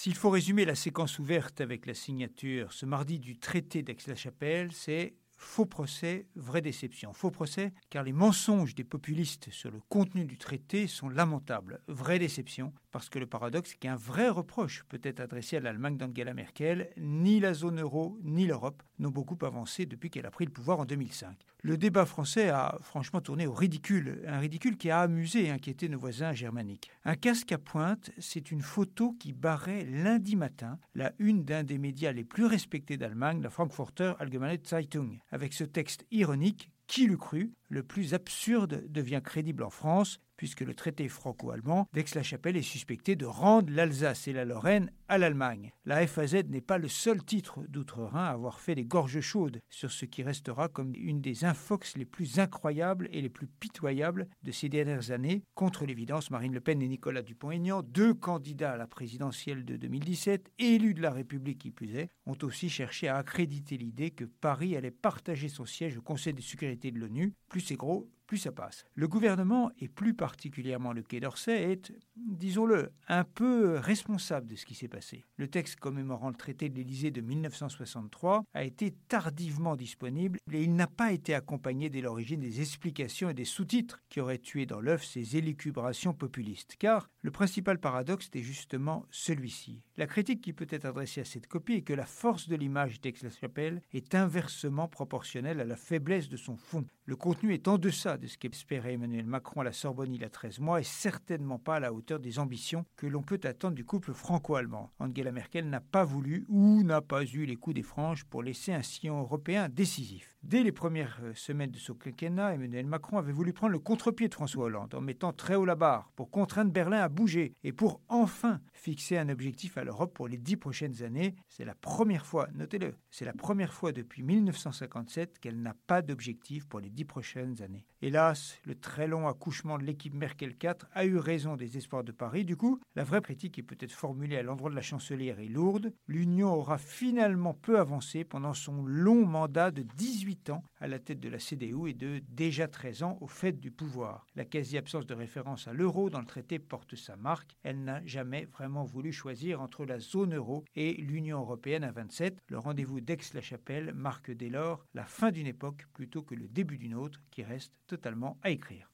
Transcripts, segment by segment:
S'il faut résumer la séquence ouverte avec la signature ce mardi du traité d'Aix-la-Chapelle, c'est Faux procès, vraie déception. Faux procès, car les mensonges des populistes sur le contenu du traité sont lamentables. Vraie déception, parce que le paradoxe qu'un vrai reproche peut être adressé à l'Allemagne d'Angela Merkel. Ni la zone euro, ni l'Europe n'ont beaucoup avancé depuis qu'elle a pris le pouvoir en 2005. Le débat français a franchement tourné au ridicule, un ridicule qui a amusé et inquiété nos voisins germaniques. Un casque à pointe, c'est une photo qui barrait lundi matin la une d'un des médias les plus respectés d'Allemagne, la Frankfurter Allgemeine Zeitung. Avec ce texte ironique, qui l'eût cru? Le plus absurde devient crédible en France puisque le traité franco-allemand d'Aix-la-Chapelle est suspecté de rendre l'Alsace et la Lorraine à l'Allemagne. La FAZ n'est pas le seul titre d'outre-Rhin à avoir fait des gorges chaudes sur ce qui restera comme une des infox les plus incroyables et les plus pitoyables de ces dernières années. Contre l'évidence, Marine Le Pen et Nicolas Dupont-Aignan, deux candidats à la présidentielle de 2017, élus de la République qui plus est, ont aussi cherché à accréditer l'idée que Paris allait partager son siège au Conseil de sécurité de l'ONU. C'est gros, plus ça passe. Le gouvernement, et plus particulièrement le Quai d'Orsay, est, disons-le, un peu responsable de ce qui s'est passé. Le texte commémorant le traité de l'Élysée de 1963 a été tardivement disponible et il n'a pas été accompagné dès l'origine des explications et des sous-titres qui auraient tué dans l'œuf ces élucubrations populistes. Car le principal paradoxe est justement celui-ci. La critique qui peut être adressée à cette copie est que la force de l'image d'Aix-la-Chapelle est inversement proportionnelle à la faiblesse de son fond. Le contenu est en deçà de ce qu'espérait Emmanuel Macron à la Sorbonne il y a 13 mois et certainement pas à la hauteur des ambitions que l'on peut attendre du couple franco-allemand. Angela Merkel n'a pas voulu ou n'a pas eu les coups des franges pour laisser un sillon européen décisif. Dès les premières euh, semaines de son quinquennat, Emmanuel Macron avait voulu prendre le contre-pied de François Hollande en mettant très haut la barre pour contraindre Berlin à bouger et pour enfin fixer un objectif à l'Europe pour les dix prochaines années. C'est la première fois, notez-le, c'est la première fois depuis 1957 qu'elle n'a pas d'objectif pour les dix prochaines années. Hélas, le très long accouchement de l'équipe Merkel 4 a eu raison des espoirs de Paris. Du coup, la vraie critique est peut-être formulée à l'endroit de la chancelière et lourde. L'Union aura finalement peu avancé pendant son long mandat de 18 ans à la tête de la CDU et de déjà 13 ans au fait du pouvoir. La quasi-absence de référence à l'euro dans le traité porte sa marque. Elle n'a jamais vraiment voulu choisir entre la zone euro et l'Union européenne à 27. Le rendez-vous d'Aix-la-Chapelle marque dès lors la fin d'une époque plutôt que le début d'une autre qui reste totalement à écrire.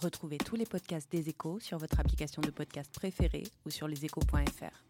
Retrouvez tous les podcasts des échos sur votre application de podcast préférée ou sur leséchos.fr.